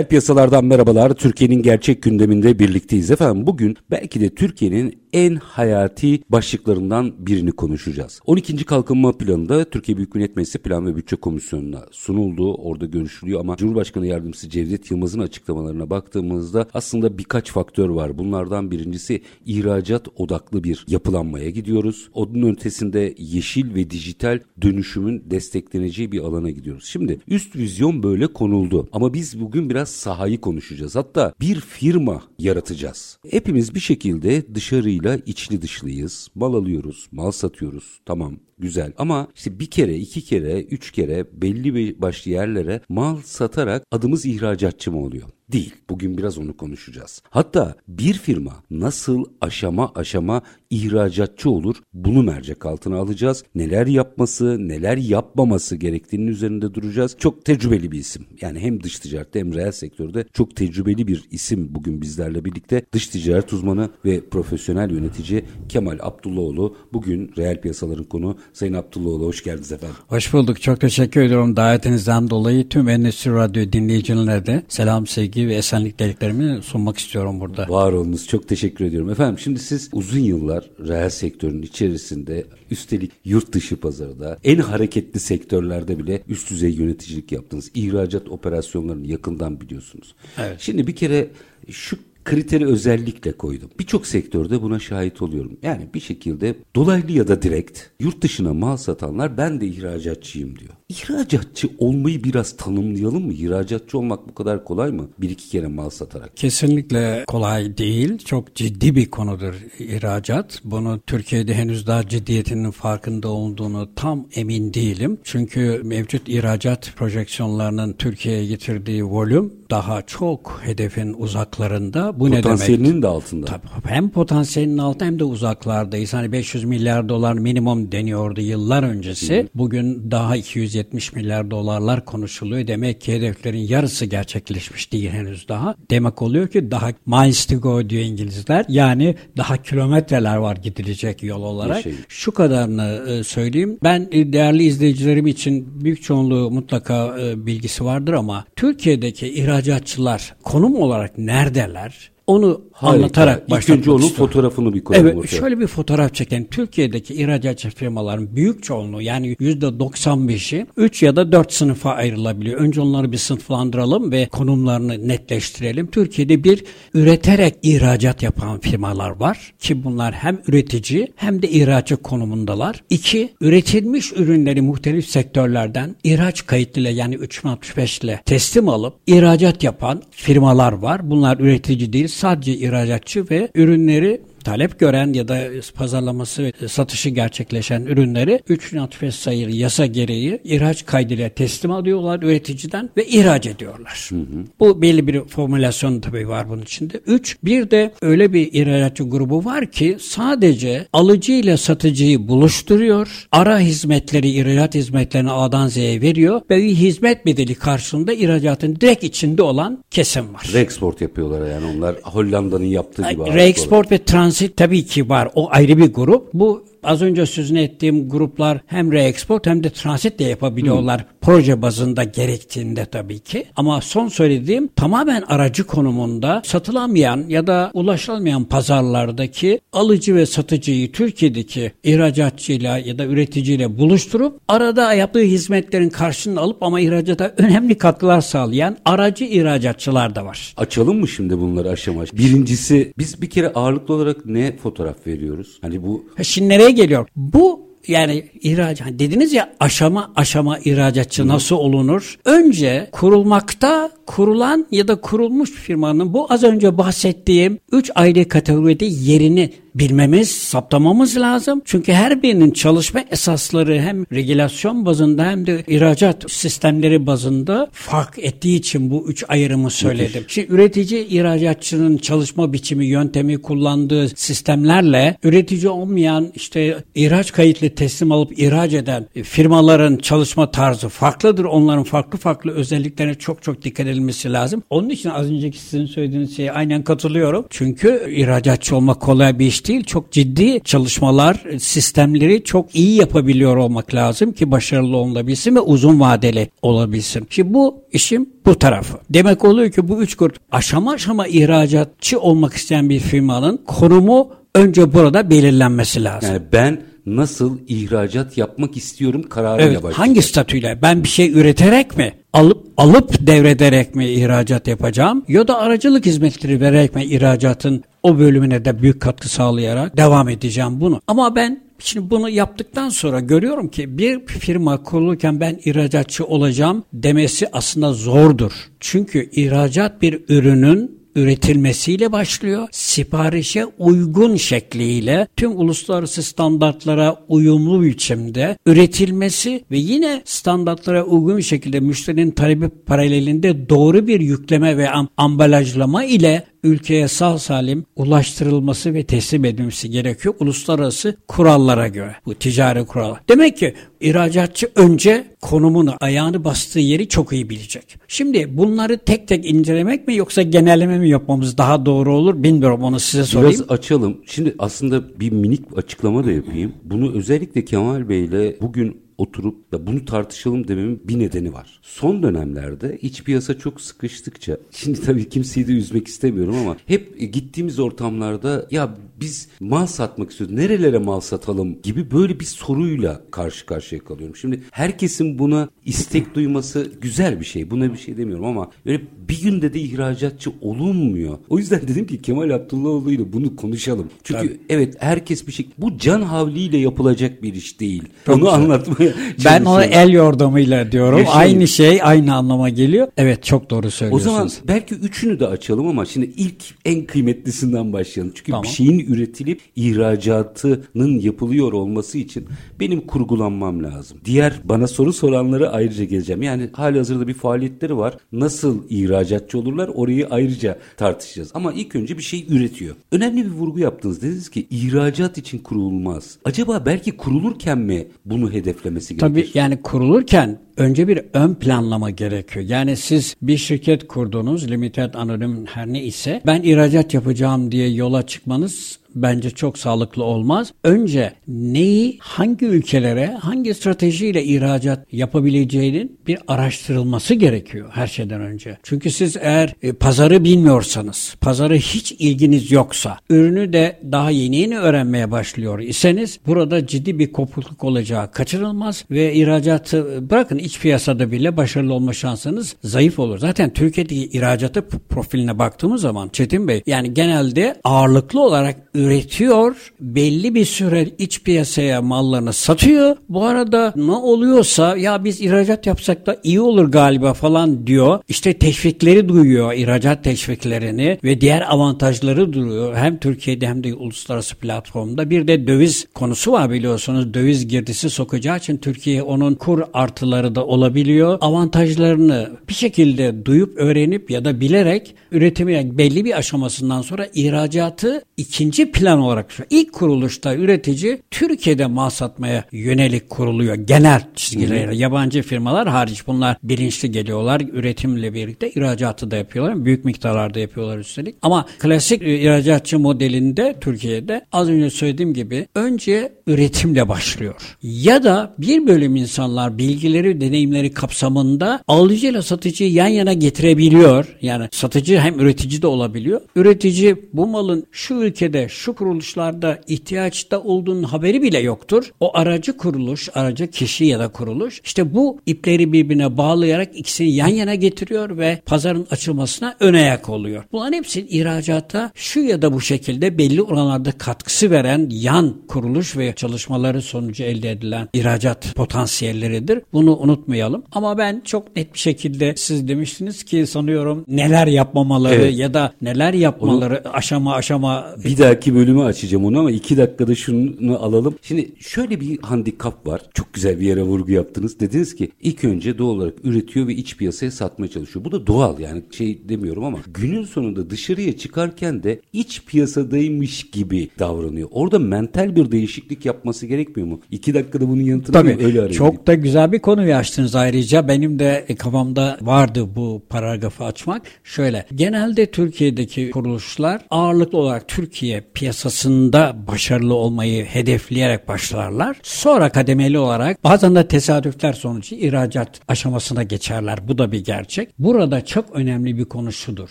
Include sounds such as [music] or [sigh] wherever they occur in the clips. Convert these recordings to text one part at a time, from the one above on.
Reel piyasalardan merhabalar. Türkiye'nin gerçek gündeminde birlikteyiz efendim. Bugün belki de Türkiye'nin en hayati başlıklarından birini konuşacağız. 12. Kalkınma Planı'nda Türkiye Büyük Millet Meclisi Plan ve Bütçe Komisyonu'na sunuldu. Orada görüşülüyor ama Cumhurbaşkanı Yardımcısı Cevdet Yılmaz'ın açıklamalarına baktığımızda aslında birkaç faktör var. Bunlardan birincisi ihracat odaklı bir yapılanmaya gidiyoruz. Onun ötesinde yeşil ve dijital dönüşümün destekleneceği bir alana gidiyoruz. Şimdi üst vizyon böyle konuldu ama biz bugün biraz sahayı konuşacağız. Hatta bir firma yaratacağız. Hepimiz bir şekilde dışarıyla içli dışlıyız. Mal alıyoruz, mal satıyoruz. Tamam güzel ama işte bir kere, iki kere, üç kere belli başlı yerlere mal satarak adımız ihracatçı mı oluyor? Değil. Bugün biraz onu konuşacağız. Hatta bir firma nasıl aşama aşama ihracatçı olur bunu mercek altına alacağız. Neler yapması, neler yapmaması gerektiğinin üzerinde duracağız. Çok tecrübeli bir isim. Yani hem dış ticarette hem reel sektörde çok tecrübeli bir isim bugün bizlerle birlikte. Dış ticaret uzmanı ve profesyonel yönetici Kemal Abdullahoğlu bugün reel piyasaların konu. Sayın Abdullahoğlu hoş geldiniz efendim. Hoş bulduk. Çok teşekkür ediyorum davetinizden dolayı. Tüm Endüstri Radyo dinleyicilerine de selam, sevgi sevgi ve esenlik dileklerimi sunmak istiyorum burada. Var olunuz. Çok teşekkür ediyorum. Efendim şimdi siz uzun yıllar reel sektörün içerisinde üstelik yurt dışı pazarda en hareketli sektörlerde bile üst düzey yöneticilik yaptınız. İhracat operasyonlarını yakından biliyorsunuz. Evet. Şimdi bir kere şu kriteri özellikle koydum. Birçok sektörde buna şahit oluyorum. Yani bir şekilde dolaylı ya da direkt yurt dışına mal satanlar ben de ihracatçıyım diyor. İhracatçı olmayı biraz tanımlayalım mı? İhracatçı olmak bu kadar kolay mı? Bir iki kere mal satarak. Kesinlikle kolay değil. Çok ciddi bir konudur ihracat. Bunu Türkiye'de henüz daha ciddiyetinin farkında olduğunu tam emin değilim. Çünkü mevcut ihracat projeksiyonlarının Türkiye'ye getirdiği volüm daha çok hedefin uzaklarında. Bu ne demek? Potansiyelinin de altında. Tabii, hem potansiyelinin altında hem de uzaklardayız. Hani 500 milyar dolar minimum deniyordu yıllar öncesi. Hı. Bugün daha 270 milyar dolarlar konuşuluyor. Demek ki hedeflerin yarısı gerçekleşmiş değil henüz daha. Demek oluyor ki daha miles to go diyor İngilizler. Yani daha kilometreler var gidilecek yol olarak. Şey. Şu kadarını e, söyleyeyim. Ben e, değerli izleyicilerim için büyük çoğunluğu mutlaka e, bilgisi vardır ama Türkiye'deki ihracat ihracatçılar konum olarak neredeler? Onu Harika. anlatarak önce onun fotoğrafını bir koyalım Evet ortaya. şöyle bir fotoğraf çeken Türkiye'deki ihracatçı firmaların büyük çoğunluğu yani %95'i 3 ya da 4 sınıfa ayrılabiliyor. Önce onları bir sınıflandıralım ve konumlarını netleştirelim. Türkiye'de bir üreterek ihracat yapan firmalar var ki bunlar hem üretici hem de ihracı konumundalar. İki, üretilmiş ürünleri muhtelif sektörlerden ihraç kayıtlıyla yani 3065 ile teslim alıp ihracat yapan firmalar var. Bunlar üretici değil sadece ihracatçı ve ürünleri talep gören ya da pazarlaması ve satışı gerçekleşen ürünleri 3065 sayılı yasa gereği ihraç kaydıyla teslim alıyorlar üreticiden ve ihraç ediyorlar. Hı hı. Bu belli bir formülasyon tabii var bunun içinde. 3. Bir de öyle bir ihracatçı grubu var ki sadece alıcı ile satıcıyı buluşturuyor. Ara hizmetleri, ihracat hizmetlerini A'dan Z'ye veriyor ve bir hizmet bedeli karşılığında ihracatın direkt içinde olan kesim var. Reexport yapıyorlar yani onlar Hollanda'nın yaptığı gibi. Reexport ve trans transit tabii ki var. O ayrı bir grup. Bu az önce sözünü ettiğim gruplar hem reexport hem de transit de yapabiliyorlar. Hmm. Proje bazında gerektiğinde tabii ki. Ama son söylediğim tamamen aracı konumunda satılamayan ya da ulaşılmayan pazarlardaki alıcı ve satıcıyı Türkiye'deki ihracatçıyla ya da üreticiyle buluşturup arada yaptığı hizmetlerin karşılığını alıp ama ihracata önemli katkılar sağlayan aracı ihracatçılar da var. Açalım mı şimdi bunları aşama aşama? Birincisi biz bir kere ağırlıklı olarak ne fotoğraf veriyoruz? Hani bu Şimdi nereye geliyor. Bu yani ihraç hani dediniz ya aşama aşama ihracatçı nasıl olunur? Önce kurulmakta kurulan ya da kurulmuş firmanın bu az önce bahsettiğim 3 ayrı kategoride yerini bilmemiz, saptamamız lazım. Çünkü her birinin çalışma esasları hem regülasyon bazında hem de ihracat sistemleri bazında fark ettiği için bu üç ayrımı söyledim. Şimdi üretici ihracatçının çalışma biçimi, yöntemi kullandığı sistemlerle üretici olmayan işte ihraç kayıtlı teslim alıp ihraç eden firmaların çalışma tarzı farklıdır. Onların farklı farklı özelliklerine çok çok dikkat edilmesi lazım. Onun için az önceki sizin söylediğiniz şeye aynen katılıyorum. Çünkü ihracatçı olmak kolay bir iş değil. Çok ciddi çalışmalar, sistemleri çok iyi yapabiliyor olmak lazım ki başarılı olabilsin ve uzun vadeli olabilsin. Şimdi bu işin bu tarafı. Demek oluyor ki bu üç grup aşama aşama ihracatçı olmak isteyen bir firmanın konumu önce burada belirlenmesi lazım. Yani ben nasıl ihracat yapmak istiyorum kararıyla evet, başlayacak. Hangi statüyle? Ben bir şey üreterek mi? Alıp alıp devrederek mi ihracat yapacağım? Ya da aracılık hizmetleri vererek mi ihracatın o bölümüne de büyük katkı sağlayarak devam edeceğim bunu. Ama ben Şimdi bunu yaptıktan sonra görüyorum ki bir firma kurulurken ben ihracatçı olacağım demesi aslında zordur. Çünkü ihracat bir ürünün üretilmesiyle başlıyor. Siparişe uygun şekliyle tüm uluslararası standartlara uyumlu biçimde üretilmesi ve yine standartlara uygun şekilde müşterinin talebi paralelinde doğru bir yükleme ve ambalajlama ile ülkeye sağ salim ulaştırılması ve teslim edilmesi gerekiyor uluslararası kurallara göre. Bu ticari kurallar. Demek ki ihracatçı önce konumunu, ayağını bastığı yeri çok iyi bilecek. Şimdi bunları tek tek incelemek mi yoksa genelleme mi yapmamız daha doğru olur bilmiyorum onu size sorayım. Biraz açalım. Şimdi aslında bir minik açıklama da yapayım. Bunu özellikle Kemal Bey ile bugün oturup da bunu tartışalım dememin bir nedeni var. Son dönemlerde iç piyasa çok sıkıştıkça, [laughs] şimdi tabii kimseyi de üzmek istemiyorum ama hep gittiğimiz ortamlarda ya biz mal satmak istiyoruz, nerelere mal satalım gibi böyle bir soruyla karşı karşıya kalıyorum. Şimdi herkesin buna istek duyması güzel bir şey, buna bir şey demiyorum ama böyle bir günde de ihracatçı olunmuyor. O yüzden dedim ki Kemal Abdullahoğlu ile bunu konuşalım. Çünkü tabii. evet herkes bir şey, bu can havliyle yapılacak bir iş değil. Çok Onu güzel. anlatmaya ben onu el yordamıyla diyorum. Yaşayın. Aynı şey aynı anlama geliyor. Evet çok doğru söylüyorsunuz. O zaman belki üçünü de açalım ama şimdi ilk en kıymetlisinden başlayalım. Çünkü tamam. bir şeyin üretilip ihracatının yapılıyor olması için benim kurgulanmam lazım. Diğer bana soru soranlara ayrıca geleceğim. Yani hali hazırda bir faaliyetleri var. Nasıl ihracatçı olurlar orayı ayrıca tartışacağız. Ama ilk önce bir şey üretiyor. Önemli bir vurgu yaptınız. Dediniz ki ihracat için kurulmaz. Acaba belki kurulurken mi bunu hedeflemesi gerekir. Tabii yani kurulurken önce bir ön planlama gerekiyor. Yani siz bir şirket kurdunuz, limited anonim her ne ise ben ihracat yapacağım diye yola çıkmanız bence çok sağlıklı olmaz. Önce neyi hangi ülkelere hangi stratejiyle ihracat yapabileceğinin bir araştırılması gerekiyor her şeyden önce. Çünkü siz eğer e, pazarı bilmiyorsanız, pazarı hiç ilginiz yoksa, ürünü de daha yeni yeni öğrenmeye başlıyor iseniz burada ciddi bir kopukluk olacağı kaçırılmaz ve ihracatı bırakın iç piyasada bile başarılı olma şansınız zayıf olur. Zaten Türkiye'deki ihracatı profiline baktığımız zaman Çetin Bey yani genelde ağırlıklı olarak üretiyor, belli bir süre iç piyasaya mallarını satıyor. Bu arada ne oluyorsa ya biz ihracat yapsak da iyi olur galiba falan diyor. İşte teşvikleri duyuyor, ihracat teşviklerini ve diğer avantajları duyuyor. Hem Türkiye'de hem de uluslararası platformda. Bir de döviz konusu var biliyorsunuz. Döviz girdisi sokacağı için Türkiye onun kur artıları da olabiliyor. Avantajlarını bir şekilde duyup öğrenip ya da bilerek üretimi belli bir aşamasından sonra ihracatı ikinci plan olarak şu. İlk kuruluşta üretici Türkiye'de mal satmaya yönelik kuruluyor genel çizgileri. Yabancı firmalar hariç bunlar bilinçli geliyorlar. Üretimle birlikte ihracatı da yapıyorlar. Büyük miktarlarda yapıyorlar üstelik. Ama klasik ihracatçı modelinde Türkiye'de az önce söylediğim gibi önce üretimle başlıyor. Ya da bir bölüm insanlar bilgileri, deneyimleri kapsamında alıcıyla satıcıyı yan yana getirebiliyor. Yani satıcı hem üretici de olabiliyor. Üretici bu malın şu ülkede şu kuruluşlarda ihtiyaçta olduğunun haberi bile yoktur. O aracı kuruluş, aracı kişi ya da kuruluş işte bu ipleri birbirine bağlayarak ikisini yan yana getiriyor ve pazarın açılmasına ön ayak oluyor. Bunların hepsi ihracata şu ya da bu şekilde belli oranlarda katkısı veren yan kuruluş ve çalışmaları sonucu elde edilen ihracat potansiyelleridir. Bunu unutmayalım. Ama ben çok net bir şekilde siz demiştiniz ki sanıyorum neler yapmamaları evet. ya da neler yapmaları onu, aşama aşama. Bir dahaki bölümü açacağım onu ama iki dakikada şunu alalım. Şimdi şöyle bir handikap var. Çok güzel bir yere vurgu yaptınız. Dediniz ki ilk önce doğal olarak üretiyor ve iç piyasaya satmaya çalışıyor. Bu da doğal yani şey demiyorum ama günün sonunda dışarıya çıkarken de iç piyasadaymış gibi davranıyor. Orada mental bir değişiklik yapması gerekmiyor mu? İki dakikada bunun yanıtını Tabii, öyle arayayım. Çok da güzel bir konu açtınız ayrıca. Benim de kafamda vardı bu paragrafı açmak. Şöyle genelde Türkiye'deki kuruluşlar ağırlıklı olarak Türkiye piyasasında başarılı olmayı hedefleyerek başlarlar. Sonra kademeli olarak bazen de tesadüfler sonucu ihracat aşamasına geçerler. Bu da bir gerçek. Burada çok önemli bir konu şudur.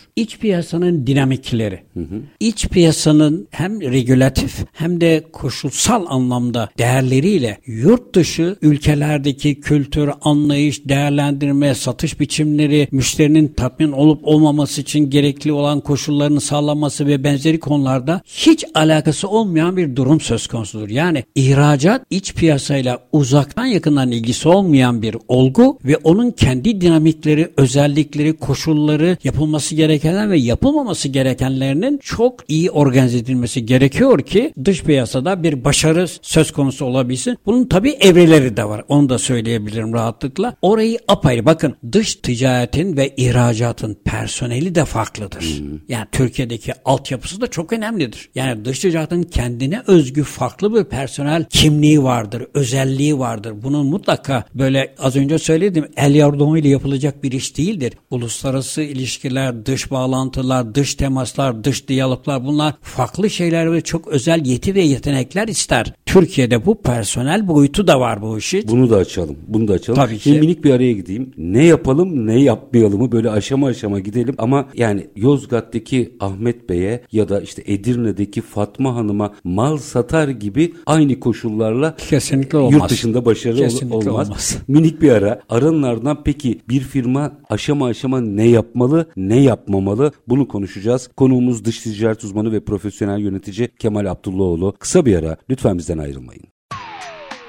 İç piyasanın dinamikleri. Hı hı. İç piyasanın hem regülatif hem de koşulsal anlamda değerleriyle yurt dışı ülkelerdeki kültür, anlayış, değerlendirme, satış biçimleri, müşterinin tatmin olup olmaması için gerekli olan koşullarını sağlanması ve benzeri konularda hiç alakası olmayan bir durum söz konusudur. Yani ihracat iç piyasayla uzaktan yakından ilgisi olmayan bir olgu ve onun kendi dinamikleri, özellikleri, koşulları, yapılması gerekenler ve yapılmaması gerekenlerinin çok iyi organize edilmesi gerekiyor ki dış piyasada bir başarı söz konusu olabilsin. Bunun tabii evreleri de var. Onu da söyleyebilirim rahatlıkla. Orayı apayrı. Bakın dış ticaretin ve ihracatın personeli de farklıdır. Hmm. Yani Türkiye'deki altyapısı da çok önemlidir. Yani dış ticaretin kendine özgü farklı bir personel kimliği vardır, özelliği vardır. Bunun mutlaka böyle az önce söyledim el yardımıyla yapılacak bir iş değildir. Uluslararası ilişkiler, dış bağlantılar, dış temaslar, dış diyaloglar bunlar farklı şeyler ve çok özel yeti ve yetenekler ister. Türkiye'de bu personel boyutu da var bu işi. Bunu da açalım. Bunu da açalım. Tabii ki. Şimdi minik bir araya gideyim. Ne yapalım ne yapmayalımı böyle aşama aşama gidelim ama yani Yozgat'taki Ahmet Bey'e ya da işte Edirne'deki Fatma Hanım'a mal satar gibi aynı koşullarla kesinlikle olmaz. Yurt dışında başarı kesinlikle olmaz. olmaz. [laughs] Minik bir ara. Aranın ardından peki bir firma aşama aşama ne yapmalı, ne yapmamalı? Bunu konuşacağız. Konuğumuz dış ticaret uzmanı ve profesyonel yönetici Kemal Abdullahoğlu. Kısa bir ara. Lütfen bizden ayrılmayın.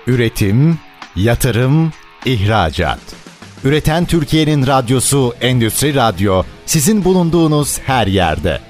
Üretim, yatırım, ihracat. Üreten Türkiye'nin radyosu Endüstri Radyo sizin bulunduğunuz her yerde.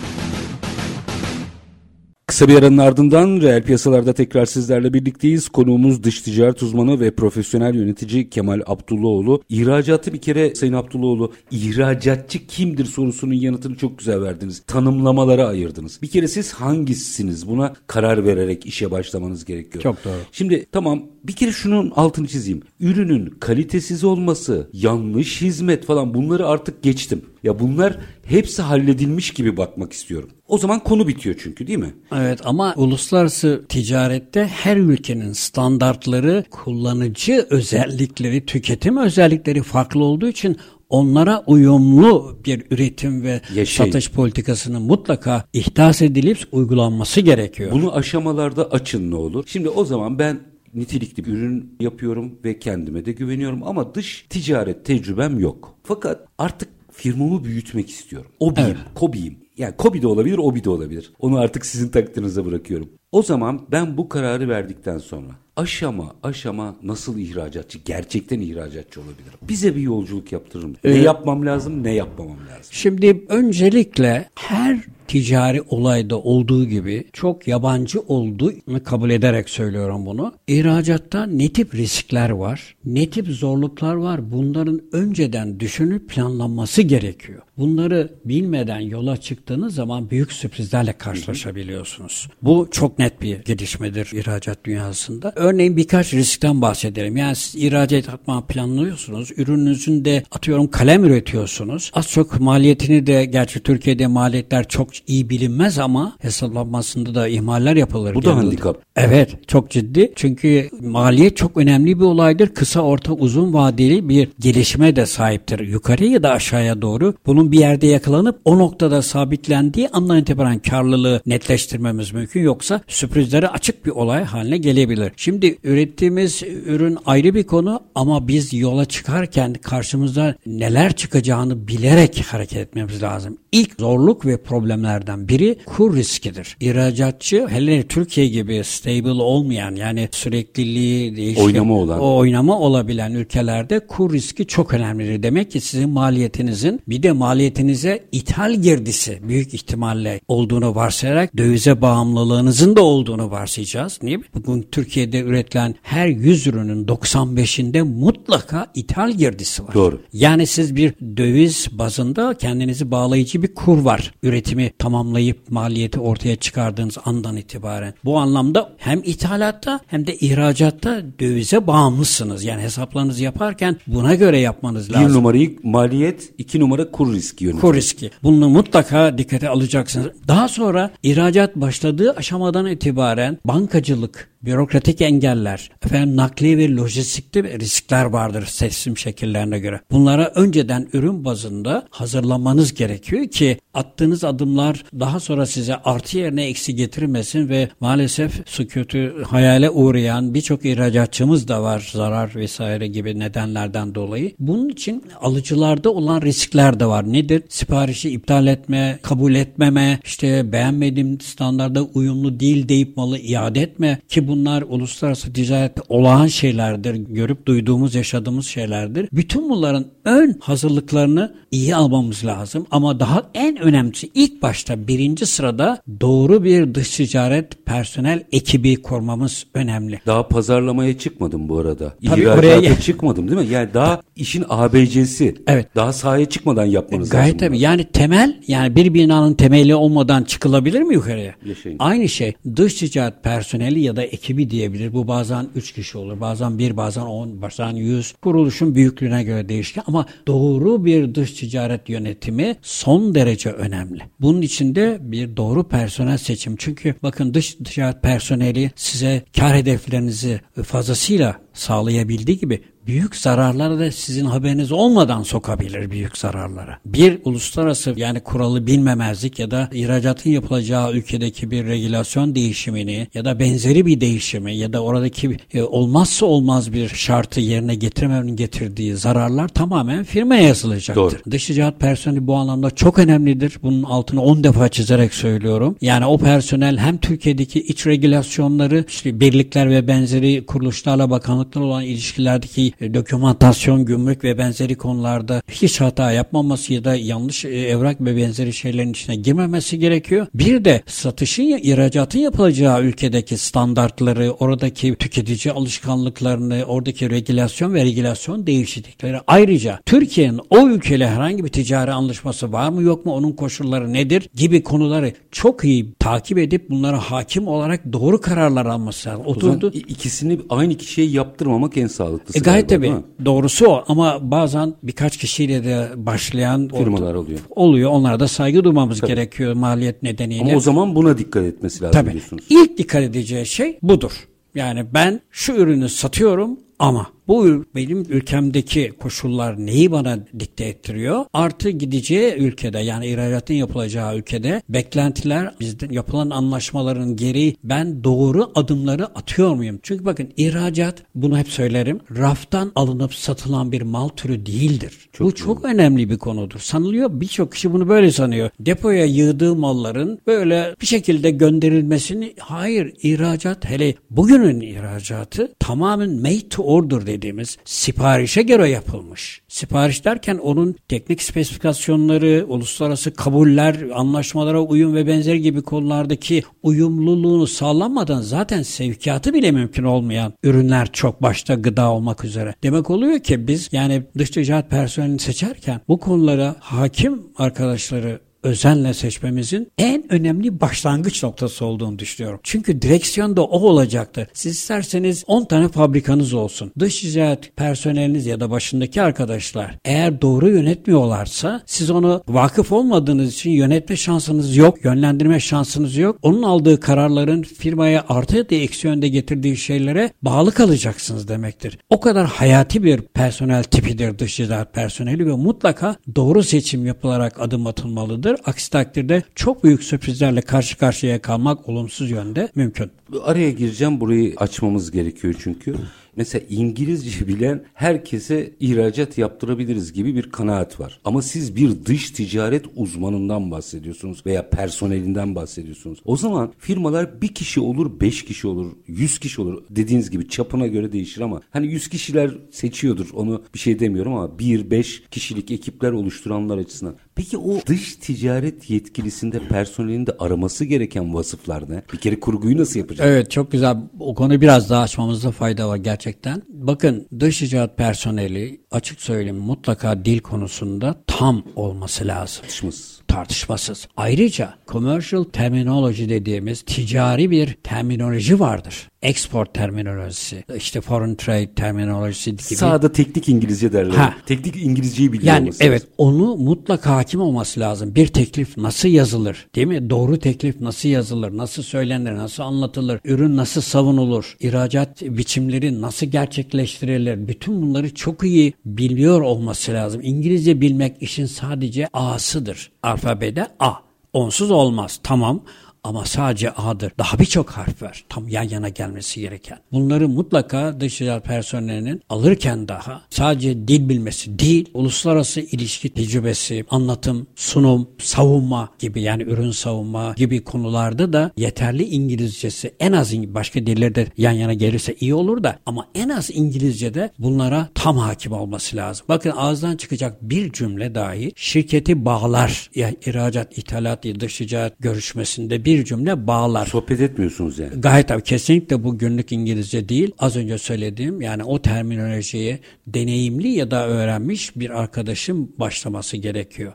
Kısa bir aranın ardından reel piyasalarda tekrar sizlerle birlikteyiz. Konuğumuz dış ticaret uzmanı ve profesyonel yönetici Kemal Abdullaoğlu. İhracatı bir kere Sayın Abdullaoğlu ihracatçı kimdir sorusunun yanıtını çok güzel verdiniz. Tanımlamalara ayırdınız. Bir kere siz hangisiniz buna karar vererek işe başlamanız gerekiyor. Çok doğru. Şimdi tamam bir kere şunun altını çizeyim. Ürünün kalitesiz olması, yanlış hizmet falan bunları artık geçtim. Ya bunlar hepsi halledilmiş gibi bakmak istiyorum. O zaman konu bitiyor çünkü değil mi? Evet ama uluslararası ticarette her ülkenin standartları, kullanıcı özellikleri, tüketim özellikleri farklı olduğu için onlara uyumlu bir üretim ve Yaşayın. satış politikasının mutlaka ihdas edilip uygulanması gerekiyor. Bunu aşamalarda açın ne olur. Şimdi o zaman ben nitelikli bir ürün yapıyorum ve kendime de güveniyorum ama dış ticaret tecrübem yok. Fakat artık firmamı büyütmek istiyorum. Obiyim, evet. kobiyim. Yani kobi de olabilir, obi de olabilir. Onu artık sizin takdirinize bırakıyorum. O zaman ben bu kararı verdikten sonra aşama aşama nasıl ihracatçı, gerçekten ihracatçı olabilirim? Bize bir yolculuk yaptırırım. Ee, ne yapmam lazım, ne yapmamam lazım? Şimdi öncelikle her ticari olayda olduğu gibi çok yabancı olduğunu kabul ederek söylüyorum bunu. İhracatta ne tip riskler var, ne tip zorluklar var bunların önceden düşünüp planlanması gerekiyor. Bunları bilmeden yola çıktığınız zaman büyük sürprizlerle karşılaşabiliyorsunuz. Bu çok net bir gelişmedir ihracat dünyasında. Örneğin birkaç riskten bahsedelim. Yani siz ihracat yapma planlıyorsunuz. Ürününüzün de atıyorum kalem üretiyorsunuz. Az çok maliyetini de gerçi Türkiye'de maliyetler çok iyi bilinmez ama hesaplanmasında da ihmaller yapılır. Bu da handikap. Evet çok ciddi çünkü maliyet çok önemli bir olaydır. Kısa orta uzun vadeli bir gelişime de sahiptir. Yukarıya ya da aşağıya doğru bunun bir yerde yakalanıp o noktada sabitlendiği andan itibaren karlılığı netleştirmemiz mümkün. Yoksa sürprizlere açık bir olay haline gelebilir. Şimdi ürettiğimiz ürün ayrı bir konu ama biz yola çıkarken karşımıza neler çıkacağını bilerek hareket etmemiz lazım. İlk zorluk ve problemlerden biri kur riskidir. İhracatçı hele Türkiye gibi stable olmayan yani sürekliliği değişken, oynama olan o oynama olabilen ülkelerde kur riski çok önemlidir. Demek ki sizin maliyetinizin bir de maliyetinize ithal girdisi büyük ihtimalle olduğunu varsayarak dövize bağımlılığınızın da olduğunu varsayacağız. Niye? Bugün Türkiye'de üretilen her 100 ürünün 95'inde mutlaka ithal girdisi var. Doğru. Yani siz bir döviz bazında kendinizi bağlayıcı bir kur var. Üretimi tamamlayıp maliyeti ortaya çıkardığınız andan itibaren. Bu anlamda hem ithalatta hem de ihracatta dövize bağımlısınız. Yani hesaplarınızı yaparken buna göre yapmanız lazım. Bir numarayı maliyet, iki numara kur riski yönetimi. Kur riski. Bunu mutlaka dikkate alacaksınız. Daha sonra ihracat başladığı aşamadan itibaren bankacılık, bürokratik engeller, efendim nakliye ve lojistikte riskler vardır teslim şekillerine göre. Bunlara önceden ürün bazında hazırlamanız gerekiyor ki attığınız adımlar daha sonra size artı yerine eksi getirmesin ve maalesef su kötü hayale uğrayan birçok ihracatçımız da var zarar vesaire gibi nedenlerden dolayı. Bunun için alıcılarda olan riskler de var. Nedir? Siparişi iptal etme, kabul etmeme, işte beğenmediğim standarda uyumlu değil deyip malı iade etme ki bunlar uluslararası ticarette olağan şeylerdir. Görüp duyduğumuz, yaşadığımız şeylerdir. Bütün bunların ön hazırlıklarını iyi almamız lazım. Ama daha en önemlisi ilk başta birinci sırada doğru bir dış ticaret personel ekibi kurmamız önemli. Daha pazarlamaya çıkmadım bu arada. Tabii oraya- çıkmadım değil mi? Yani daha işin ABC'si. Evet. Daha sahaya çıkmadan yapmanız lazım. Gayet tabii. Yani temel yani bir binanın temeli olmadan çıkılabilir mi yukarıya? Yaşayın. Aynı şey dış ticaret personeli ya da ekibi diyebilir. Bu bazen 3 kişi olur. Bazen 1, bazen 10, bazen 100. Kuruluşun büyüklüğüne göre değişken ama doğru bir dış ticaret yönetimi son derece önemli. Bunun içinde bir doğru personel seçim. Çünkü bakın dış ticaret personeli size kar hedeflerinizi fazlasıyla sağlayabildiği gibi büyük zararlara da sizin haberiniz olmadan sokabilir büyük zararlara. Bir uluslararası yani kuralı bilmemezlik ya da ihracatın yapılacağı ülkedeki bir regülasyon değişimini ya da benzeri bir değişimi ya da oradaki e, olmazsa olmaz bir şartı yerine getirememenin getirdiği zararlar tamamen firmaya yazılacaktır. Doğru. Dış ticaret personeli bu anlamda çok önemlidir. Bunun altını 10 defa çizerek söylüyorum. Yani o personel hem Türkiye'deki iç regülasyonları, işte birlikler ve benzeri kuruluşlarla bakanlıklar olan ilişkilerdeki dokümantasyon, gümrük ve benzeri konularda hiç hata yapmaması ya da yanlış e, evrak ve benzeri şeylerin içine girmemesi gerekiyor. Bir de satışın, ihracatın yapılacağı ülkedeki standartları, oradaki tüketici alışkanlıklarını, oradaki regülasyon ve regülasyon değişiklikleri. Ayrıca Türkiye'nin o ülkeyle herhangi bir ticari anlaşması var mı yok mu, onun koşulları nedir gibi konuları çok iyi takip edip bunlara hakim olarak doğru kararlar alması lazım. O Oturdu. i- ikisini aynı kişiye yaptırmamak en sağlıklısı. E gayet galiba, tabii. Doğrusu o ama bazen birkaç kişiyle de başlayan Firmalar oluyor. Oluyor. Onlara da saygı duymamız gerekiyor maliyet nedeniyle. Ama o zaman buna dikkat etmesi lazım Tabii. diyorsunuz. İlk dikkat edeceği şey budur. Yani ben şu ürünü satıyorum ama bu benim ülkemdeki koşullar neyi bana dikte ettiriyor? Artı gideceği ülkede yani ihracatın yapılacağı ülkede beklentiler bizden yapılan anlaşmaların gereği ben doğru adımları atıyor muyum? Çünkü bakın ihracat bunu hep söylerim raftan alınıp satılan bir mal türü değildir. bu çok önemli bir konudur. Sanılıyor birçok kişi bunu böyle sanıyor. Depoya yığdığı malların böyle bir şekilde gönderilmesini hayır ihracat hele bugünün ihracatı tamamen made to order dediğimiz siparişe göre yapılmış. Sipariş derken onun teknik spesifikasyonları, uluslararası kabuller, anlaşmalara uyum ve benzeri gibi konulardaki uyumluluğunu sağlanmadan zaten sevkiyatı bile mümkün olmayan ürünler çok başta gıda olmak üzere. Demek oluyor ki biz yani dış ticaret personelini seçerken bu konulara hakim arkadaşları özenle seçmemizin en önemli başlangıç noktası olduğunu düşünüyorum. Çünkü direksiyon da o olacaktır. Siz isterseniz 10 tane fabrikanız olsun. Dış ticaret personeliniz ya da başındaki arkadaşlar eğer doğru yönetmiyorlarsa siz onu vakıf olmadığınız için yönetme şansınız yok, yönlendirme şansınız yok. Onun aldığı kararların firmaya artı ya da eksi yönde getirdiği şeylere bağlı kalacaksınız demektir. O kadar hayati bir personel tipidir dış ticaret personeli ve mutlaka doğru seçim yapılarak adım atılmalıdır. Aksi takdirde çok büyük sürprizlerle karşı karşıya kalmak olumsuz yönde mümkün. Araya gireceğim burayı açmamız gerekiyor çünkü. Mesela İngilizce bilen herkese ihracat yaptırabiliriz gibi bir kanaat var. Ama siz bir dış ticaret uzmanından bahsediyorsunuz veya personelinden bahsediyorsunuz. O zaman firmalar bir kişi olur, beş kişi olur, yüz kişi olur. Dediğiniz gibi çapına göre değişir ama hani yüz kişiler seçiyordur. Onu bir şey demiyorum ama bir, beş kişilik ekipler oluşturanlar açısından. Peki o dış ticaret yetkilisinde personelinde araması gereken vasıflar ne? Bir kere kurguyu nasıl yapacak? Evet çok güzel. O konuyu biraz daha açmamızda fayda var gerçekten. Bakın dış ticaret personeli açık söyleyeyim mutlaka dil konusunda tam olması lazım. Tartışmasız. Tartışmasız. Ayrıca commercial terminology dediğimiz ticari bir terminoloji vardır. Export terminolojisi, işte foreign trade terminolojisi gibi. Sağda teknik İngilizce derler. Ha. Teknik İngilizceyi biliyor Yani olması evet lazım. onu mutlaka hakim olması lazım. Bir teklif nasıl yazılır? Değil mi? Doğru teklif nasıl yazılır? Nasıl söylenir? Nasıl anlatılır? Ürün nasıl savunulur? İhracat biçimleri nasıl gerçekleştirilir? Bütün bunları çok iyi biliyor olması lazım. İngilizce bilmek işin sadece A'sıdır. Alfabede A. Onsuz olmaz. Tamam ama sadece A'dır. Daha birçok harf var. Tam yan yana gelmesi gereken. Bunları mutlaka dış personelinin alırken daha sadece dil bilmesi değil, uluslararası ilişki tecrübesi, anlatım, sunum, savunma gibi yani ürün savunma gibi konularda da yeterli İngilizcesi en az başka dillerde yan yana gelirse iyi olur da ama en az İngilizce'de bunlara tam hakim olması lazım. Bakın ağızdan çıkacak bir cümle dahi şirketi bağlar. Yani ihracat, ithalat, dış ticaret görüşmesinde bir cümle bağlar. Sohbet etmiyorsunuz yani. Gayet tabii kesinlikle bu günlük İngilizce değil. Az önce söylediğim yani o terminolojiye deneyimli ya da öğrenmiş bir arkadaşın başlaması gerekiyor.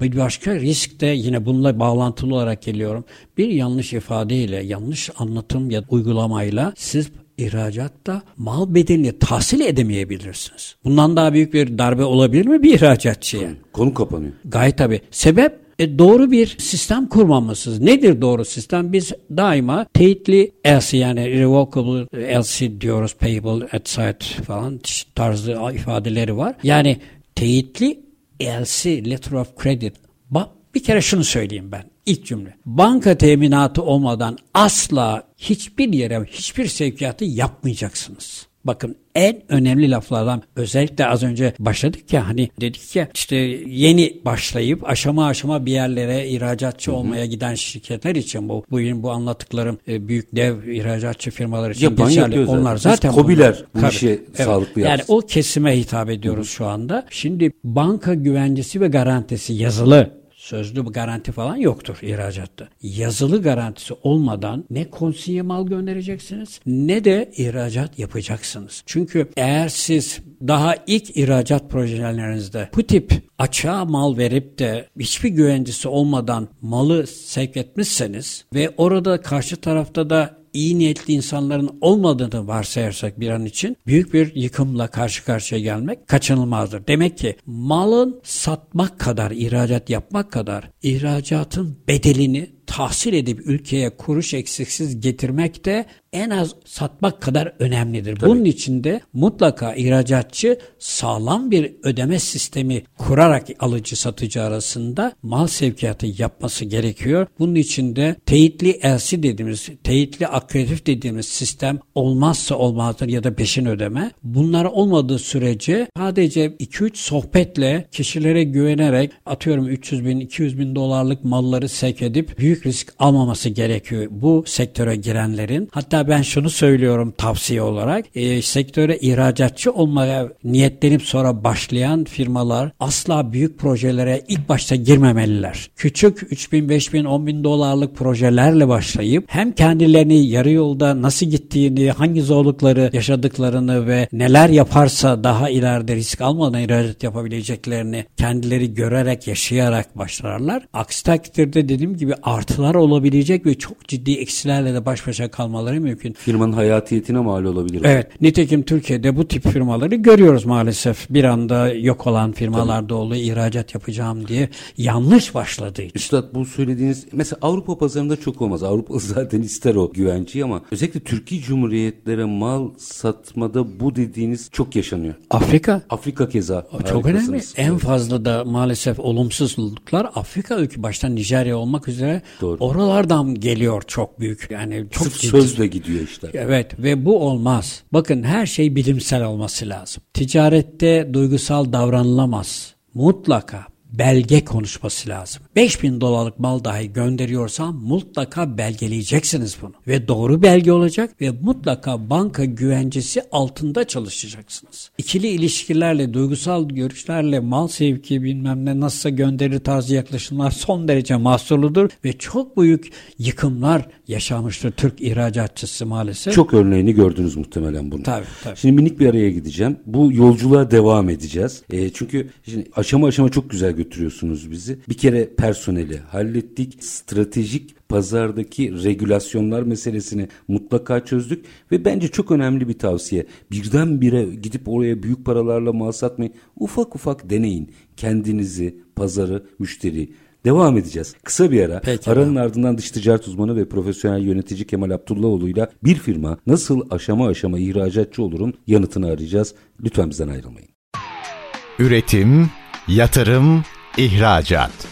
Bir başka risk de yine bununla bağlantılı olarak geliyorum. Bir yanlış ifadeyle, yanlış anlatım ya da uygulamayla siz ihracatta mal bedelini tahsil edemeyebilirsiniz. Bundan daha büyük bir darbe olabilir mi bir ihracatçıya? Konu kapanıyor. Gayet tabii. Sebep e, doğru bir sistem kurmamışsınız. Nedir doğru sistem? Biz daima teyitli LC yani irrevocable LC diyoruz payable at site falan tarzı ifadeleri var. Yani teyitli LC letter of credit. Bak bir kere şunu söyleyeyim ben. İlk cümle. Banka teminatı olmadan asla hiçbir yere hiçbir sevkiyatı yapmayacaksınız. Bakın en önemli laflardan özellikle az önce başladık ya hani dedik ya işte yeni başlayıp aşama aşama bir yerlere ihracatçı olmaya giden şirketler için bu bugün bu anlattıklarım e, büyük dev ihracatçı firmalar için Yapan geçerli. zaten. Onlar Biz zaten KOBİ'ler bunlar. bu işi sağlıklı Yani yapsın. o kesime hitap ediyoruz şu anda. Şimdi banka güvencesi ve garantisi yazılı Sözlü bir garanti falan yoktur ihracatta. Yazılı garantisi olmadan ne konsiye mal göndereceksiniz ne de ihracat yapacaksınız. Çünkü eğer siz daha ilk ihracat projelerinizde bu tip açığa mal verip de hiçbir güvencesi olmadan malı sevk etmişseniz ve orada karşı tarafta da iyi niyetli insanların olmadığını varsayarsak bir an için büyük bir yıkımla karşı karşıya gelmek kaçınılmazdır. Demek ki malın satmak kadar, ihracat yapmak kadar ihracatın bedelini tahsil edip ülkeye kuruş eksiksiz getirmek de en az satmak kadar önemlidir. Bunun için de mutlaka ihracatçı sağlam bir ödeme sistemi kurarak alıcı satıcı arasında mal sevkiyatı yapması gerekiyor. Bunun için de teyitli LC dediğimiz, teyitli akreditif dediğimiz sistem olmazsa olmazdır ya da peşin ödeme. Bunlar olmadığı sürece sadece 2-3 sohbetle kişilere güvenerek atıyorum 300 bin 200 bin dolarlık malları sevk edip büyük risk almaması gerekiyor bu sektöre girenlerin. Hatta ben şunu söylüyorum tavsiye olarak. E, sektöre ihracatçı olmaya niyetlenip sonra başlayan firmalar asla büyük projelere ilk başta girmemeliler. Küçük 3000, 5000, 10 bin dolarlık projelerle başlayıp hem kendilerini yarı yolda nasıl gittiğini, hangi zorlukları yaşadıklarını ve neler yaparsa daha ileride risk almadan ihracat yapabileceklerini kendileri görerek, yaşayarak başlarlar. Aksi takdirde dediğim gibi artılar olabilecek ve çok ciddi eksilerle de baş başa kalmaları mümkün. Firmanın hayatiyetine mal olabilir. Evet. Nitekim Türkiye'de bu tip firmaları görüyoruz maalesef. Bir anda yok olan firmalar da oluyor. ihracat yapacağım diye yanlış başladığı için. Üstad bu söylediğiniz mesela Avrupa pazarında çok olmaz. Avrupa [laughs] zaten ister o güvenciyi ama özellikle Türkiye Cumhuriyetlere mal satmada bu dediğiniz çok yaşanıyor. Afrika Afrika keza. çok önemli. En fazla da maalesef olumsuzluklar Afrika ülke başta Nijerya olmak üzere Doğru. oralardan geliyor çok büyük. Yani çok Sırf ciddi. sözle gidiyor işler. Evet ve bu olmaz. Bakın her şey bilimsel olması lazım. Ticarette duygusal davranılamaz. Mutlaka belge konuşması lazım. 5000 dolarlık mal dahi gönderiyorsam mutlaka belgeleyeceksiniz bunu. Ve doğru belge olacak ve mutlaka banka güvencesi altında çalışacaksınız. İkili ilişkilerle, duygusal görüşlerle mal sevki bilmem ne nasılsa gönderi tarzı yaklaşımlar son derece mahsurludur ve çok büyük yıkımlar yaşamıştır Türk ihracatçısı maalesef. Çok örneğini gördünüz muhtemelen bunu. Tabii, tabii. Şimdi minik bir araya gideceğim. Bu yolculuğa devam edeceğiz. E, çünkü şimdi aşama aşama çok güzel götürüyorsunuz bizi. Bir kere personeli hallettik. Stratejik pazardaki regülasyonlar meselesini mutlaka çözdük ve bence çok önemli bir tavsiye. Birdenbire gidip oraya büyük paralarla mal satmayın. Ufak ufak deneyin. Kendinizi, pazarı, müşteri. Devam edeceğiz. Kısa bir ara. Peki Aranın ardından dış ticaret uzmanı ve profesyonel yönetici Kemal Abdullahoğlu'yla bir firma nasıl aşama aşama ihracatçı olurum yanıtını arayacağız. Lütfen bizden ayrılmayın. Üretim, yatırım, ihracat.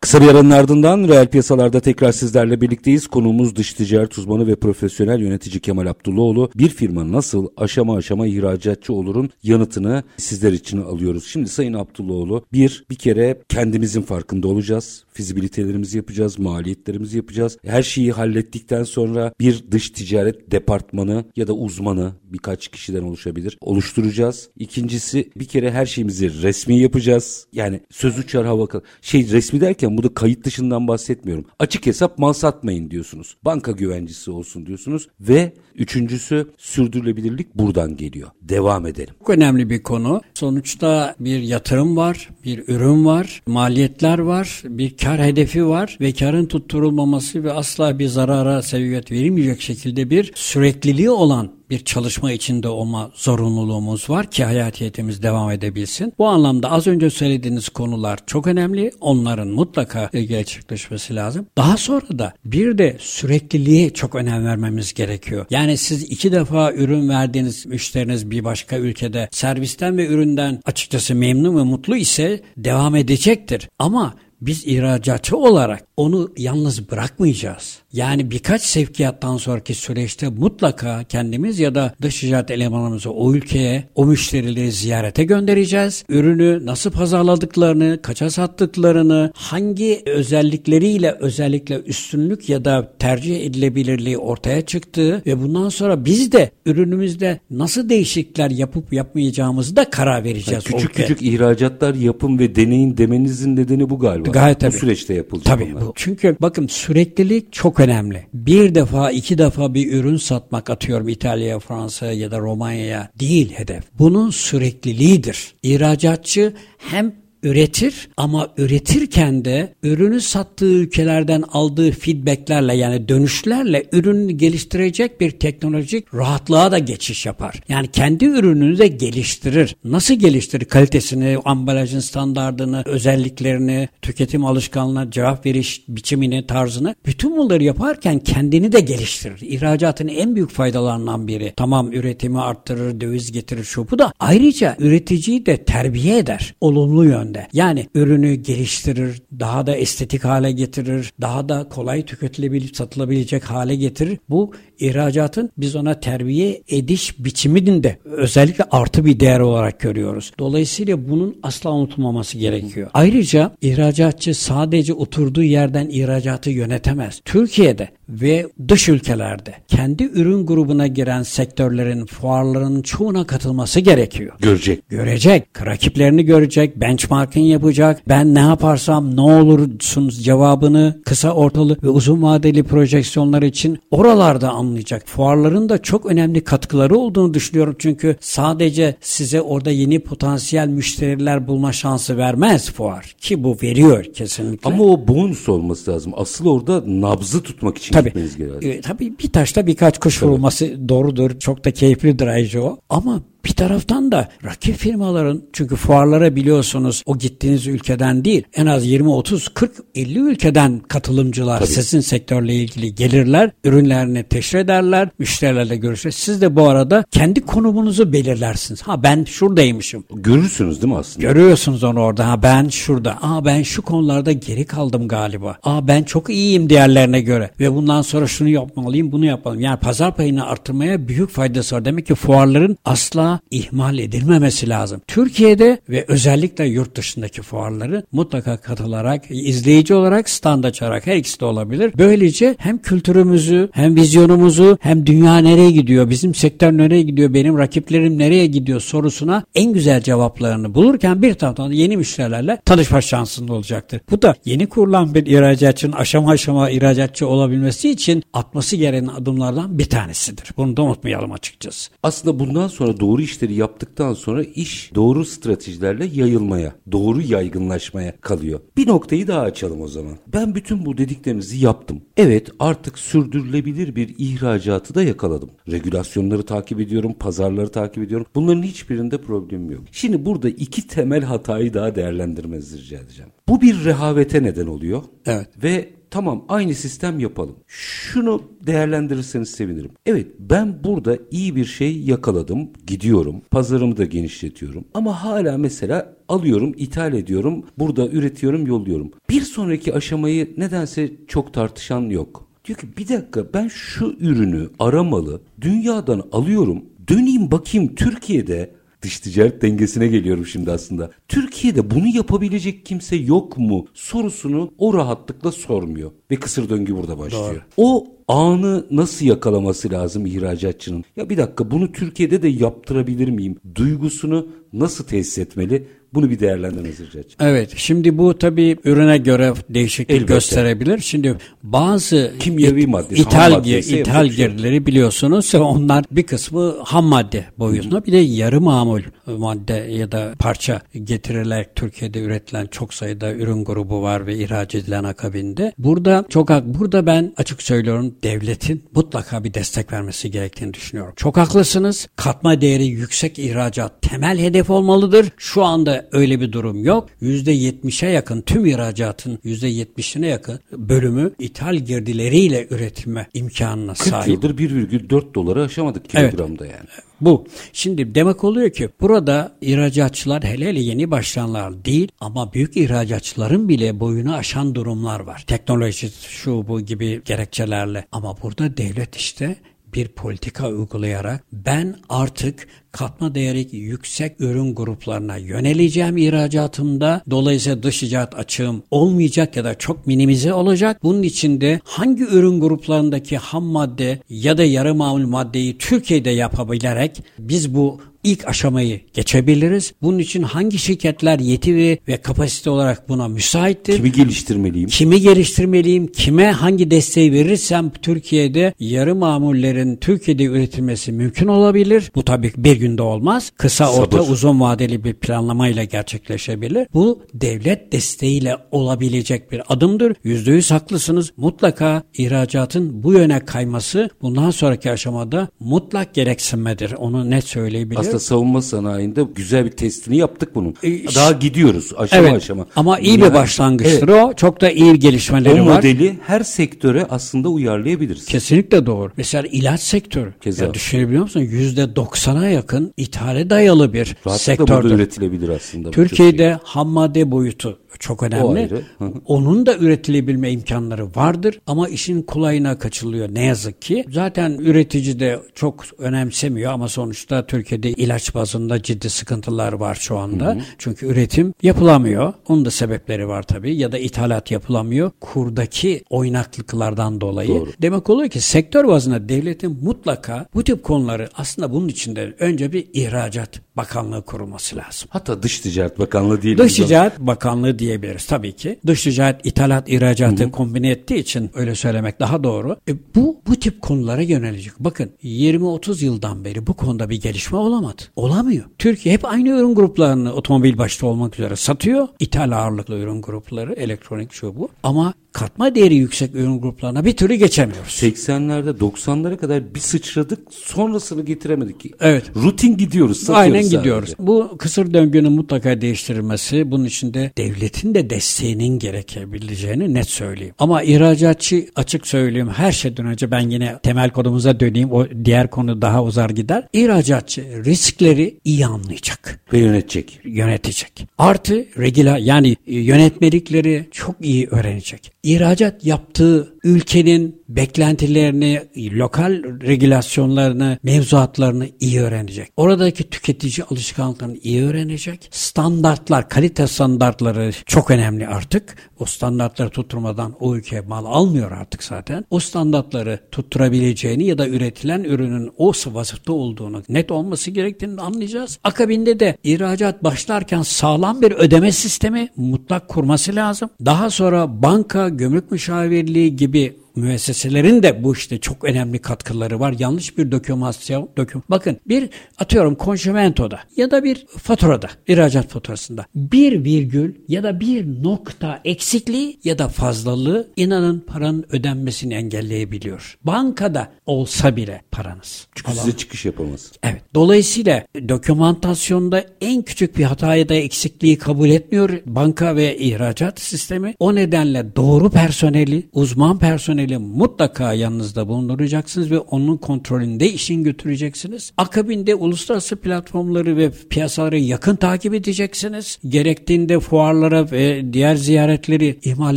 Kısa bir aranın ardından reel piyasalarda tekrar sizlerle birlikteyiz. Konuğumuz dış ticaret uzmanı ve profesyonel yönetici Kemal Abdullahoğlu. Bir firma nasıl aşama aşama ihracatçı olurun yanıtını sizler için alıyoruz. Şimdi Sayın Abdullahoğlu bir, bir kere kendimizin farkında olacağız. Fizibilitelerimizi yapacağız, maliyetlerimizi yapacağız. Her şeyi hallettikten sonra bir dış ticaret departmanı ya da uzmanı birkaç kişiden oluşabilir. Oluşturacağız. İkincisi bir kere her şeyimizi resmi yapacağız. Yani söz uçar hava Şey resmi derken bu da kayıt dışından bahsetmiyorum. Açık hesap mal satmayın diyorsunuz. Banka güvencesi olsun diyorsunuz. Ve üçüncüsü sürdürülebilirlik buradan geliyor. Devam edelim. Çok önemli bir konu. Sonuçta bir yatırım var, bir ürün var, maliyetler var, bir kar hedefi var ve karın tutturulmaması ve asla bir zarara sebebiyet verilmeyecek şekilde bir sürekliliği olan bir çalışma içinde olma zorunluluğumuz var ki hayatiyetimiz devam edebilsin. Bu anlamda az önce söylediğiniz konular çok önemli. Onların mutlaka gerçekleşmesi lazım. Daha sonra da bir de sürekliliğe çok önem vermemiz gerekiyor. Yani siz iki defa ürün verdiğiniz müşteriniz bir başka ülkede servisten ve üründen açıkçası memnun ve mutlu ise devam edecektir. Ama biz ihracatçı olarak onu yalnız bırakmayacağız. Yani birkaç sevkiyattan sonraki süreçte mutlaka kendimiz ya da dış ticaret elemanımızı o ülkeye, o müşterileri ziyarete göndereceğiz. Ürünü nasıl pazarladıklarını, kaça sattıklarını, hangi özellikleriyle özellikle üstünlük ya da tercih edilebilirliği ortaya çıktığı ve bundan sonra biz de ürünümüzde nasıl değişiklikler yapıp yapmayacağımızı da karar vereceğiz. o Küçük küçük ihracatlar yapın ve deneyin demenizin nedeni bu galiba. Gayet bu tabii. süreçte yapılacak Tabii. onlar. bu. Çünkü bakın süreklilik çok önemli. Bir defa iki defa bir ürün satmak atıyorum İtalya'ya, Fransa'ya ya da Romanya'ya değil hedef. Bunun sürekliliğidir. İhracatçı hem üretir ama üretirken de ürünü sattığı ülkelerden aldığı feedbacklerle yani dönüşlerle ürünü geliştirecek bir teknolojik rahatlığa da geçiş yapar. Yani kendi ürününü de geliştirir. Nasıl geliştirir? Kalitesini, ambalajın standardını, özelliklerini, tüketim alışkanlığına, cevap veriş biçimini, tarzını bütün bunları yaparken kendini de geliştirir. İhracatın en büyük faydalarından biri. Tamam üretimi arttırır, döviz getirir şu bu da. Ayrıca üreticiyi de terbiye eder. Olumlu yönde. Yönde. Yani ürünü geliştirir, daha da estetik hale getirir, daha da kolay tüketilebilir, satılabilecek hale getirir. Bu ihracatın biz ona terbiye ediş biçiminin de özellikle artı bir değer olarak görüyoruz. Dolayısıyla bunun asla unutulmaması gerekiyor. Ayrıca ihracatçı sadece oturduğu yerden ihracatı yönetemez. Türkiye'de ve dış ülkelerde kendi ürün grubuna giren sektörlerin fuarlarının çoğuna katılması gerekiyor. Görecek. Görecek. Rakiplerini görecek. Benchmarking yapacak. Ben ne yaparsam ne olursunuz cevabını kısa ortalı ve uzun vadeli projeksiyonlar için oralarda anlayacak. Fuarların da çok önemli katkıları olduğunu düşünüyorum. Çünkü sadece size orada yeni potansiyel müşteriler bulma şansı vermez fuar. Ki bu veriyor kesinlikle. Ama o bonus olması lazım. Asıl orada nabzı tutmak için Tabii. gitmeniz gerekiyor. E, tabii bir taşta birkaç kuş vurulması doğrudur. Çok da keyiflidir ayrıca o. Ama bir taraftan da rakip firmaların çünkü fuarlara biliyorsunuz o gittiğiniz ülkeden değil en az 20 30 40 50 ülkeden katılımcılar Tabii. sizin sektörle ilgili gelirler, ürünlerini teşhir ederler, müşterilerle görüşür. Siz de bu arada kendi konumunuzu belirlersiniz. Ha ben şuradaymışım. Görürsünüz değil mi aslında? Görüyorsunuz onu orada. Ha ben şurada. Aa ben şu konularda geri kaldım galiba. Aa ben çok iyiyim diğerlerine göre. Ve bundan sonra şunu yapmalıyım, bunu yapmalıyım. Yani pazar payını arttırmaya büyük faydası var. Demek ki fuarların asla ihmal edilmemesi lazım. Türkiye'de ve özellikle yurt dışındaki fuarları mutlaka katılarak, izleyici olarak, stand açarak her ikisi de olabilir. Böylece hem kültürümüzü, hem vizyonumuzu, hem dünya nereye gidiyor, bizim sektör nereye gidiyor, benim rakiplerim nereye gidiyor sorusuna en güzel cevaplarını bulurken bir taraftan yeni müşterilerle tanışma şansında olacaktır. Bu da yeni kurulan bir ihracatçının aşama aşama ihracatçı olabilmesi için atması gereken adımlardan bir tanesidir. Bunu da unutmayalım açıkçası. Aslında bundan sonra doğru işleri yaptıktan sonra iş doğru stratejilerle yayılmaya, doğru yaygınlaşmaya kalıyor. Bir noktayı daha açalım o zaman. Ben bütün bu dediklerinizi yaptım. Evet artık sürdürülebilir bir ihracatı da yakaladım. Regülasyonları takip ediyorum, pazarları takip ediyorum. Bunların hiçbirinde problemim yok. Şimdi burada iki temel hatayı daha değerlendirmenizi rica edeceğim. Bu bir rehavete neden oluyor. Evet. Ve tamam aynı sistem yapalım. Şunu değerlendirirseniz sevinirim. Evet ben burada iyi bir şey yakaladım. Gidiyorum. Pazarımı da genişletiyorum. Ama hala mesela alıyorum, ithal ediyorum. Burada üretiyorum, yolluyorum. Bir sonraki aşamayı nedense çok tartışan yok. Diyor ki bir dakika ben şu ürünü aramalı dünyadan alıyorum. Döneyim bakayım Türkiye'de dış ticaret dengesine geliyorum şimdi aslında. Türkiye'de bunu yapabilecek kimse yok mu sorusunu o rahatlıkla sormuyor. Ve kısır döngü burada başlıyor. O anı nasıl yakalaması lazım ihracatçının? Ya bir dakika bunu Türkiye'de de yaptırabilir miyim? Duygusunu nasıl tesis etmeli? Bunu bir değerlendirmenizi rica. Evet. Şimdi bu tabii ürüne göre değişiklik Elbette. gösterebilir. Şimdi bazı Kimyevi it- maddesi, ithal, ham ithal bir şey girdileri biliyorsunuz. [laughs] Onlar bir kısmı ham madde boyutunda bir de yarı mamul madde ya da parça getirilerek Türkiye'de üretilen çok sayıda ürün grubu var ve ihraç edilen akabinde. Burada çok burada ben açık söylüyorum devletin mutlaka bir destek vermesi gerektiğini düşünüyorum. Çok haklısınız. Katma değeri yüksek ihracat temel hedef olmalıdır. Şu anda öyle bir durum yok. %70'e yakın tüm ihracatın %70'ine yakın bölümü ithal girdileriyle üretilme imkanına 40 sahip. yıldır 1,4 dolara aşamadık Evet. kilogramda yani. Bu. Şimdi demek oluyor ki burada ihracatçılar hele hele yeni başlayanlar değil ama büyük ihracatçıların bile boyunu aşan durumlar var. Teknoloji şu bu gibi gerekçelerle. Ama burada devlet işte bir politika uygulayarak ben artık katma değeri yüksek ürün gruplarına yöneleceğim ihracatımda. Dolayısıyla dış icat açığım olmayacak ya da çok minimize olacak. Bunun için de hangi ürün gruplarındaki ham madde ya da yarı mamul maddeyi Türkiye'de yapabilerek biz bu ilk aşamayı geçebiliriz. Bunun için hangi şirketler yetki ve kapasite olarak buna müsaittir? Kimi geliştirmeliyim? Kimi geliştirmeliyim? Kime hangi desteği verirsem Türkiye'de yarı mamullerin Türkiye'de üretilmesi mümkün olabilir. Bu tabii bir günde olmaz. Kısa, orta, Sabır. uzun vadeli bir planlamayla gerçekleşebilir. Bu devlet desteğiyle olabilecek bir adımdır. Yüzde yüz haklısınız. Mutlaka ihracatın bu yöne kayması bundan sonraki aşamada mutlak gereksinmedir. Onu net söyleyebilirim. Aslında savunma sanayinde güzel bir testini yaptık bunun. E, Daha gidiyoruz aşama evet. aşama. Ama iyi Yani- bir başlangıçtır Evet. o. Çok da iyi gelişmeleri O var. modeli her sektöre aslında uyarlayabiliriz. Kesinlikle doğru. Mesela ilaç sektörü. Keza. Ya düşünebiliyor musun? Yüzde doksana yakın yakın ithale dayalı bir Rahatlıkla burada sektördür. üretilebilir aslında. Türkiye'de ham madde boyutu çok önemli. Hı hı. Onun da üretilebilme imkanları vardır ama işin kolayına kaçılıyor ne yazık ki. Zaten üretici de çok önemsemiyor ama sonuçta Türkiye'de ilaç bazında ciddi sıkıntılar var şu anda. Çünkü üretim yapılamıyor. Onun da sebepleri var tabii ya da ithalat yapılamıyor. Kurdaki oynaklıklardan dolayı. Doğru. Demek oluyor ki sektör bazında devletin mutlaka bu tip konuları aslında bunun içinde önce bir ihracat bakanlığı kurulması lazım. Hatta Dış Ticaret Bakanlığı değil. Dış Ticaret Bakanlığı diyebiliriz tabii ki. Dış ticaret ithalat ihracatı kombine ettiği için öyle söylemek daha doğru. E, bu bu tip konulara yönelecek. Bakın 20-30 yıldan beri bu konuda bir gelişme olamadı. Olamıyor. Türkiye hep aynı ürün gruplarını otomobil başta olmak üzere satıyor. İthal ağırlıklı ürün grupları, elektronik şu bu. Ama katma değeri yüksek ürün gruplarına bir türlü geçemiyoruz. 80'lerde 90'lara kadar bir sıçradık sonrasını getiremedik. Evet. Rutin gidiyoruz Aynen sadece. gidiyoruz. Bu kısır döngünün mutlaka değiştirilmesi, bunun içinde devletin de desteğinin gerekebileceğini net söyleyeyim. Ama ihracatçı açık söyleyeyim her şeyden önce ben yine temel konumuza döneyim. O diğer konu daha uzar gider. İhracatçı riskleri iyi anlayacak Ve yönetecek. yönetecek. Artı regula yani e, yönetmelikleri çok iyi öğrenecek. İhracat yaptığı ülkenin beklentilerini, lokal regülasyonlarını, mevzuatlarını iyi öğrenecek. Oradaki tüketici alışkanlıklarını iyi öğrenecek. Standartlar, kalite standartları çok önemli artık. O standartları tutturmadan o ülke mal almıyor artık zaten. O standartları tutturabileceğini ya da üretilen ürünün o vasıfta olduğunu net olması gerektiğini anlayacağız. Akabinde de ihracat başlarken sağlam bir ödeme sistemi mutlak kurması lazım. Daha sonra banka, gümrük müşavirliği gibi müesseselerin de bu işte çok önemli katkıları var. Yanlış bir dokümasyon, doküm. Bakın bir atıyorum konşimentoda ya da bir faturada, ihracat faturasında bir virgül ya da bir nokta eksikliği ya da fazlalığı inanın paranın ödenmesini engelleyebiliyor. Bankada olsa bile paranız. Çünkü size çıkış yapamaz. Evet. Dolayısıyla dokümantasyonda en küçük bir hatayı da eksikliği kabul etmiyor banka ve ihracat sistemi. O nedenle doğru personeli, uzman personeli mutlaka yanınızda bulunduracaksınız ve onun kontrolünde işin götüreceksiniz. Akabinde uluslararası platformları ve piyasaları yakın takip edeceksiniz. Gerektiğinde fuarlara ve diğer ziyaretleri ihmal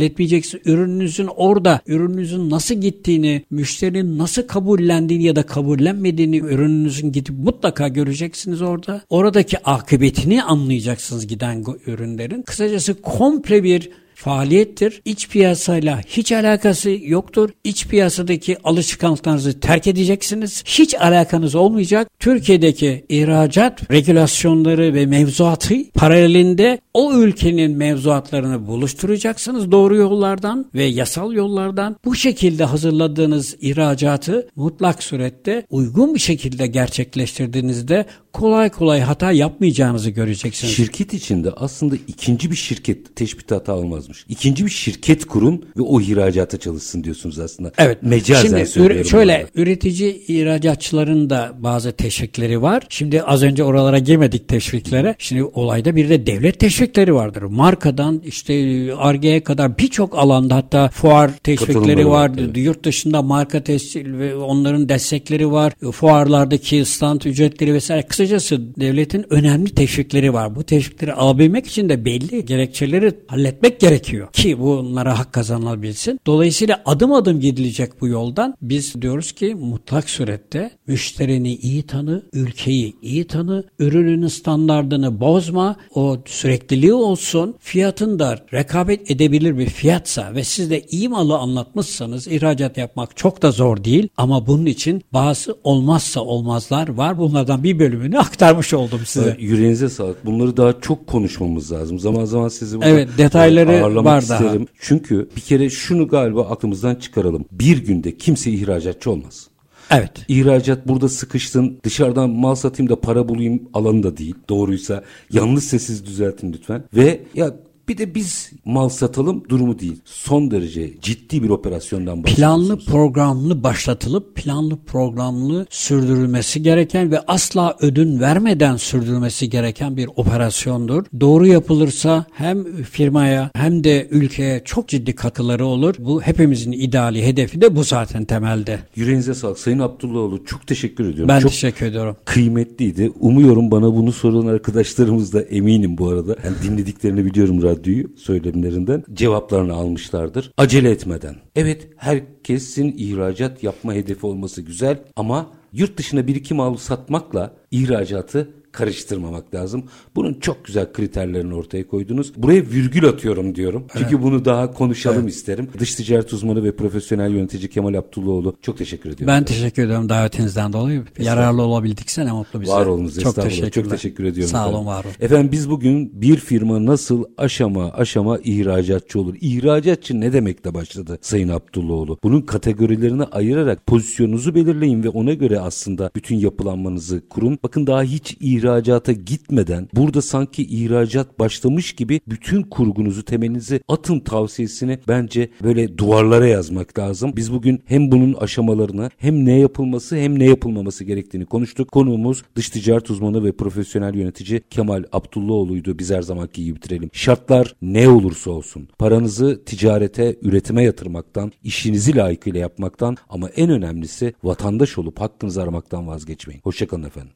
etmeyeceksiniz. Ürününüzün orada, ürününüzün nasıl gittiğini, müşterinin nasıl kabullendiğini ya da kabullenmediğini ürününüzün gidip mutlaka göreceksiniz orada. Oradaki akıbetini anlayacaksınız giden ürünlerin. Kısacası komple bir faaliyettir. İç piyasayla hiç alakası yoktur. İç piyasadaki alışkanlıklarınızı terk edeceksiniz. Hiç alakanız olmayacak. Türkiye'deki ihracat regülasyonları ve mevzuatı paralelinde o ülkenin mevzuatlarını buluşturacaksınız doğru yollardan ve yasal yollardan. Bu şekilde hazırladığınız ihracatı mutlak surette uygun bir şekilde gerçekleştirdiğinizde kolay kolay hata yapmayacağınızı göreceksiniz. Şirket içinde aslında ikinci bir şirket teşbih hata olmazmış. İkinci bir şirket kurun ve o ihracata çalışsın diyorsunuz aslında. Evet. Mecazen Şimdi söylüyorum. şöyle bunu. üretici ihracatçıların da bazı teşvikleri var. Şimdi az önce oralara girmedik teşviklere. Şimdi olayda bir de devlet teşvikleri vardır. Markadan işte Arge'ye kadar birçok alanda hatta fuar teşvikleri var, evet. Yurt dışında marka teşvik ve onların destekleri var. Fuarlardaki stand ücretleri vesaire. Kısacası devletin önemli teşvikleri var. Bu teşvikleri alabilmek için de belli gerekçeleri halletmek gerekiyor ki bunlara hak kazanılabilsin. Dolayısıyla adım adım gidilecek bu yoldan. Biz diyoruz ki mutlak surette müşterini iyi tanı, ülkeyi iyi tanı, ürününün standardını bozma, o sürekliliği olsun, fiyatın da rekabet edebilir bir fiyatsa ve siz de iyi malı anlatmışsanız ihracat yapmak çok da zor değil ama bunun için bazı olmazsa olmazlar var. Bunlardan bir bölümünü aktarmış oldum size. Evet, Yüreğinize sağlık. Bunları daha çok konuşmamız lazım. Zaman zaman sizi burada Evet, detayları ağırlamak var daha. isterim. Çünkü bir kere şunu galiba aklımızdan çıkaralım. Bir günde kimse ihracatçı olmaz. Evet. İhracat burada sıkışsın, dışarıdan mal satayım da para bulayım alanı da değil. Doğruysa yanlışsa siz düzeltin lütfen. Ve ya Bir de biz mal satalım durumu değil. Son derece ciddi bir operasyondan bahsediyoruz. Planlı programlı başlatılıp planlı programlı sürdürülmesi gereken ve asla ödün vermeden sürdürülmesi gereken bir operasyondur. Doğru yapılırsa hem firmaya hem de ülkeye çok ciddi katkıları olur. Bu hepimizin ideali hedefi de bu zaten temelde. Yüreğinize sağlık. Sayın Abdullahoğlu çok teşekkür ediyorum. Ben çok teşekkür ediyorum. kıymetliydi. Umuyorum bana bunu soran arkadaşlarımız da eminim bu arada. Yani dinlediklerini biliyorum radyoyu söylemlerinden. Cevaplarını almışlardır. Acele etmeden. Evet herkesin ihracat yapma hedefi olması güzel ama yurt dışına bir iki mal satmakla ihracatı karıştırmamak lazım. Bunun çok güzel kriterlerini ortaya koydunuz. Buraya virgül atıyorum diyorum. Çünkü bunu daha konuşalım isterim. Dış ticaret uzmanı ve profesyonel yönetici Kemal Abdullahoğlu çok teşekkür ediyorum. Ben teşekkür ediyorum davetinizden dolayı. Yararlı olabildikse ne mutlu bize. Var olunuz Çok teşekkürler. Çok teşekkür ediyorum. Sağ efendim. olun var olun. Efendim biz bugün bir firma nasıl aşama aşama ihracatçı olur? İhracatçı ne demekle başladı Sayın Abdullahoğlu? Bunun kategorilerini ayırarak pozisyonunuzu belirleyin ve ona göre aslında bütün yapılanmanızı kurun. Bakın daha hiç ihracata gitmeden burada sanki ihracat başlamış gibi bütün kurgunuzu temelinizi atın tavsiyesini bence böyle duvarlara yazmak lazım. Biz bugün hem bunun aşamalarını hem ne yapılması hem ne yapılmaması gerektiğini konuştuk. Konuğumuz dış ticaret uzmanı ve profesyonel yönetici Kemal Abdullahoğlu'ydu. Biz her zamanki gibi bitirelim. Şartlar ne olursa olsun paranızı ticarete, üretime yatırmaktan, işinizi layıkıyla yapmaktan ama en önemlisi vatandaş olup hakkınızı aramaktan vazgeçmeyin. Hoşçakalın efendim.